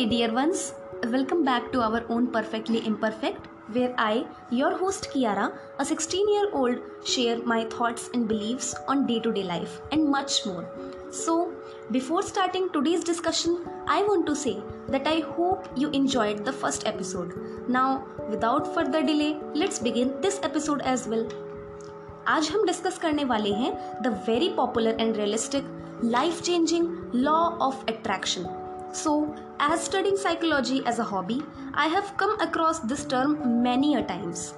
Hey, dear ones, welcome back to our own Perfectly Imperfect, where I, your host Kiara, a 16 year old, share my thoughts and beliefs on day to day life and much more. So, before starting today's discussion, I want to say that I hope you enjoyed the first episode. Now, without further delay, let's begin this episode as well. आज हम discuss करने वाले हैं the very popular and realistic life changing law of attraction so as studying psychology as a hobby I have come across this term many a times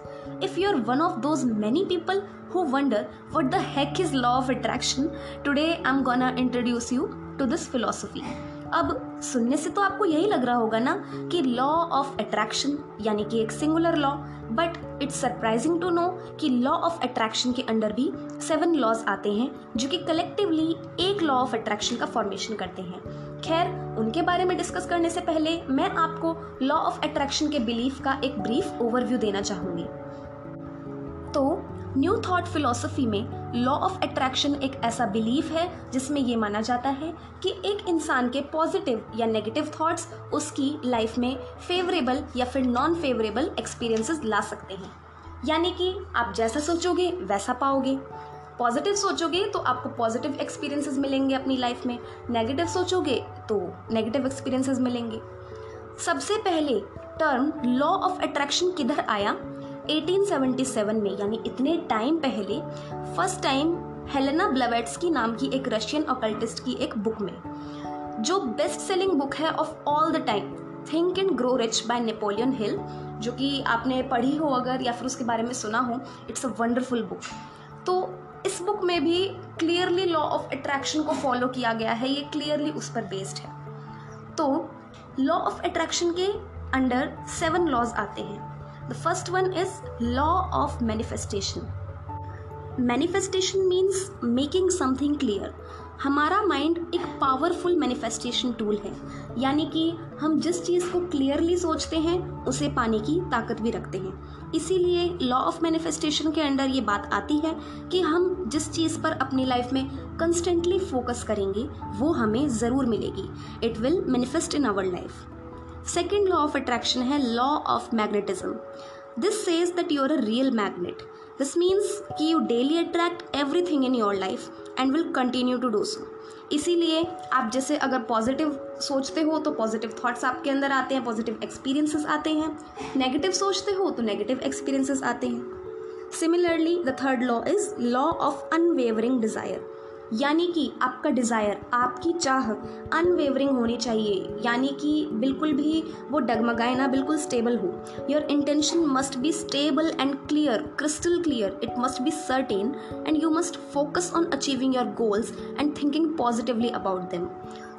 if you're one of those many people who wonder what the heck is law of attraction, today i'm gonna introduce you to this philosophy. अब सुनने से तो आपको यही लग रहा होगा ना कि लॉ ऑफ़ अट्रैक्शन यानी कि एक singular law but it's surprising to know कि लॉ ऑफ़ अट्रैक्शन के अंडर भी सेवन लॉज आते हैं, जो कि कलेक्टिवली एक लॉ ऑफ़ अट्रैक्शन का फॉर्मेशन करते हैं। खैर, उनके बारे में डिस्कस करने से पहले मैं आपको लॉ ऑफ़ अट्रैक्शन के बिलीफ का एक ब्रीफ ओवरव्यू देना चाहूँगी। तो न्यू थॉट फिलोसफी में लॉ ऑफ़ अट्रैक्शन एक ऐसा बिलीफ है जिसमें यह माना जाता है कि एक इंसान के पॉजिटिव या नेगेटिव थॉट्स उसकी लाइफ में फेवरेबल या फिर नॉन फेवरेबल एक्सपीरियंसेस ला सकते हैं। यानी कि आप जैसा सोचोगे, वैसा पाओगे। पॉजिटिव सोचोगे तो आपको पॉजिटिव एक्सपीरियंसेस मिलेंगे अपनी लाइफ में। नेगेटिव सोचोगे तो नेगेटिव एक्सपीरियंसेस मिलेंगे। सबसे पहले टर्म लॉ ऑफ़ अट्रैक्शन किधर आया? 1877 में, यानी इतने टाइम पहले फ़र्स्ट टाइम हेलेना ब्लेवेट्स नाम की एक रशियन ऑकल्टिस्ट की एक बुक में, जो बेस्ट सेलिंग बुक है of all the time think and grow rich by Napoleon Hill जो कि आपने पढ़ी हो अगर या फिर उसके बारे में सुना हो इट्स अ वंडरफुल बुक तो इस बुक में भी क्लियरली लॉ ऑफ़ अट्रैक्शन को फॉलो किया गया है, ये क्लियरली उस पर बेस्ड है। तो लॉ ऑफ़ अट्रैक्शन के अंडर सेवन लॉज आते हैं। The first one is law of manifestation manifestation means making something clear हमारा माइंड एक पावरफुल मैनिफेस्टेशन टूल है। यानी कि हम जिस चीज़ को क्लियरली सोचते हैं, उसे पाने की ताकत भी रखते हैं। इसीलिए लॉ ऑफ़ मैनिफेस्टेशन के अंडर ये बात आती है कि हम जिस चीज़ पर अपनी लाइफ में कंस्टेंटली फोकस करेंगे, वो हमें ज़रूर मिलेगी। It will manifest in our life second law of attraction है law of magnetism this says that you are a real magnet this means कि you daily attract everything in your life and will continue to do so इसीलिए आप जैसे अगर positive सोचते हो तो positive thoughts आपके अंदर आते हैं पॉजिटिव एक्सपीरियंसेस आते हैं। नेगेटिव सोचते हो तो नेगेटिव एक्सपीरियंसेस आते हैं। Similarly the third law is law of unwavering desire यानी कि आपका डिज़ायर आपकी चाह अनवेवरिंग होनी चाहिए। यानी कि बिल्कुल भी वो डगमगाए ना, बिल्कुल स्टेबल हो। Your intention must be stable and clear crystal clear it must be certain and you must focus on achieving your goals and thinking positively about them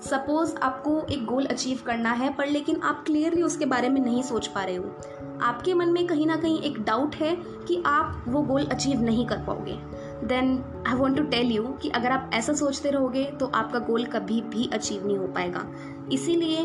suppose आपको एक गोल अचीव करना है, पर लेकिन आप क्लियरली उसके बारे में नहीं सोच पा रहे हो। आपके मन में कहीं ना कहीं एक डाउट है कि आप वो गोल अचीव नहीं कर पाओगे। Then I want to tell you कि अगर आप ऐसा सोचते रहोगे तो आपका गोल कभी भी अचीव नहीं हो पाएगा। इसीलिए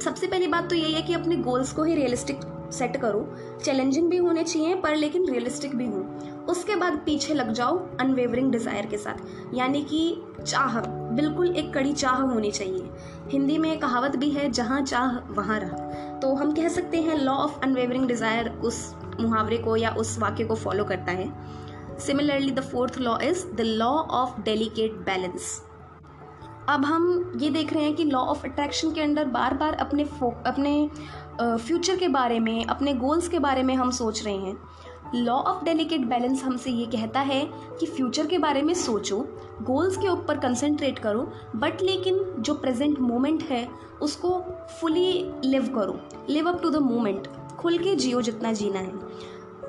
सबसे पहली बात तो यही है कि अपने गोल्स को ही रियलिस्टिक सेट करो। चैलेंजिंग भी होने चाहिए, पर लेकिन रियलिस्टिक भी हो। उसके बाद पीछे लग जाओ अनवेवरिंग डिज़ायर के साथ। यानी कि चाह, बिल्कुल एक कड़ी चाह होनी चाहिए। हिंदी में कहावत भी है, जहाँ चाह, वहाँ रहा। तो हम कह सकते हैं लॉ ऑफ़ अनवेवरिंग डिज़ायर उस मुहावरे को या उस वाक्य को फॉलो करता है। Similarly the fourth law is the law of delicate balance अब हम ये देख रहे हैं कि लॉ ऑफ़ अट्रैक्शन के अंदर बार बार अपने अपने फ्यूचर के बारे में, अपने गोल्स के बारे में हम सोच रहे हैं। लॉ ऑफ़ डेलीकेट बैलेंस हमसे ये कहता है कि फ्यूचर के बारे में सोचो गोल्स के ऊपर कंसंट्रेट करो बट लेकिन जो प्रेजेंट मोमेंट है, उसको फुली लिव करो। Live up to the moment खुल के जियो जितना जीना है।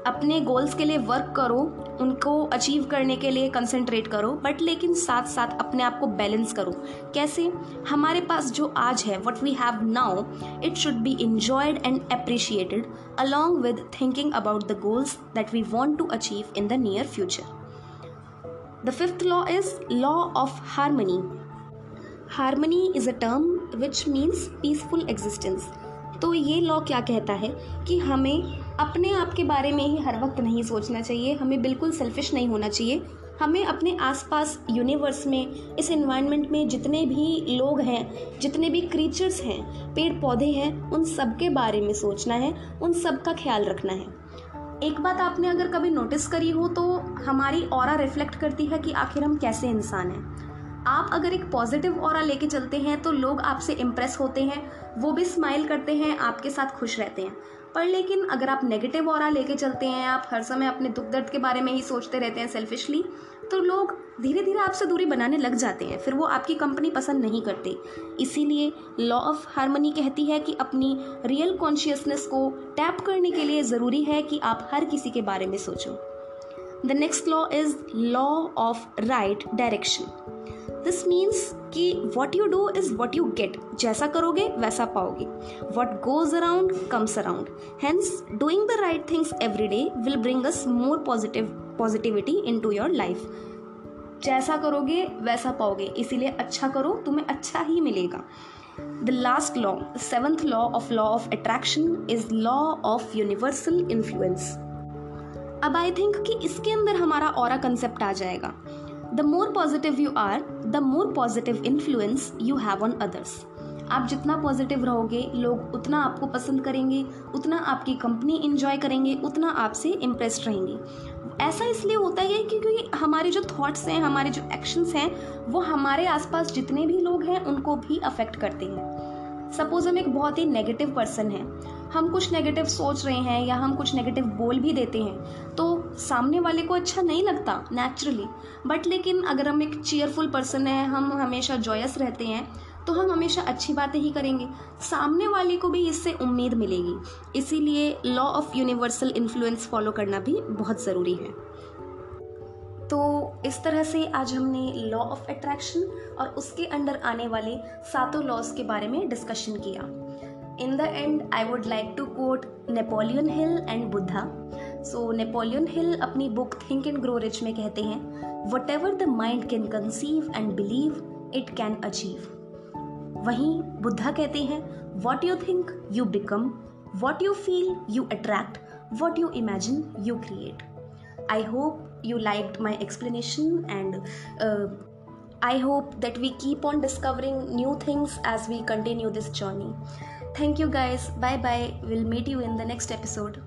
अपने गोल्स के लिए वर्क करो, उनको अचीव करने के लिए कंसंट्रेट करो बट लेकिन साथ साथ अपने आप को बैलेंस करो। कैसे? हमारे पास जो आज है what we have now it should be enjoyed and appreciated along with thinking about the goals that we want to achieve in the near future the fifth law is law of harmony harmony is a term which means peaceful existence तो ये law क्या कहता है कि हमें अपने आप के बारे में ही हर वक्त नहीं सोचना चाहिए, हमें बिल्कुल सेल्फिश नहीं होना चाहिए। हमें अपने आसपास यूनिवर्स में, इस इन्वायरमेंट में जितने भी लोग हैं, जितने भी क्रीचर्स हैं पेड़ पौधे हैं, उन सब के बारे में सोचना है, उन सब का ख्याल रखना है। एक बात आपने अगर कभी नोटिस करी हो तो हमारी और रिफ्लेक्ट करती है कि आखिर हम कैसे इंसान हैं। आप अगर एक पॉजिटिव और लेके चलते हैं तो लोग आपसे इम्प्रेस होते हैं, वो भी स्माइल करते हैं, आपके साथ खुश रहते हैं। पर लेकिन अगर आप नेगेटिव और लेके चलते हैं, आप हर समय अपने दुख दर्द के बारे में ही सोचते रहते हैं सेल्फिशली तो लोग धीरे धीरे आपसे दूरी बनाने लग जाते हैं, फिर वो आपकी कंपनी पसंद नहीं करते। इसीलिए लॉ ऑफ़ हारमोनी कहती है कि अपनी रियल कॉन्शियसनेस को टैप करने के लिए ज़रूरी है कि आप हर किसी के बारे में सोचो। The next law is law of right direction this means कि what you do is what you get जैसा करोगे, वैसा पाओगे. What goes around comes around hence doing the right things every day will bring us more positive positivity into your life जैसा करोगे, वैसा पाओगे. इसीलिए अच्छा करो, तुम्हें अच्छा ही मिलेगा. The last law seventh law of law of attraction is law of universal influence अब आई थिंक कि इसके अंदर हमारा और कंसेप्ट आ जाएगा. The more positive you are the more positive influence you have on others आप जितना पॉजिटिव रहोगे, लोग उतना आपको पसंद करेंगे, उतना आपकी कंपनी इन्जॉय करेंगे, उतना आपसे इम्प्रेस्ड रहेंगे। ऐसा इसलिए होता है क्योंकि हमारे जो थॉट्स हैं, हमारे जो एक्शंस हैं, वो हमारे आसपास जितने भी लोग हैं, उनको भी अफेक्ट करते हैं। सपोज़ हम एक बहुत ही नेगेटिव पर्सन है। हम कुछ नेगेटिव सोच रहे हैं या हम कुछ नेगेटिव बोल भी देते हैं तो सामने वाले को अच्छा नहीं लगता नेचुरली बट लेकिन अगर हम एक चेयरफुल पर्सन है, हम हमेशा जॉयस रहते हैं तो हम हमेशा अच्छी बातें ही करेंगे। सामने वाले को भी इससे उम्मीद मिलेगी। इसीलिए law of universal influence follow करना भी बहुत ज़रूरी है। तो इस तरह से आज हमने लॉ ऑफ़ अट्रैक्शन और उसके अंडर आने वाले सातों लॉज के बारे में डिस्कशन किया। In the end I would like to quote Napoleon Hill and Buddha so Napoleon Hill अपनी book think and grow rich में कहते हैं whatever the mind can conceive and believe it can achieve वहीं बुद्धा कहते हैं what you think you become what you feel you attract what you imagine you create I hope you liked my explanation and uh, I hope that we keep on discovering new things as we continue this journey. Thank you guys. Bye bye. We'll meet you in the next episode.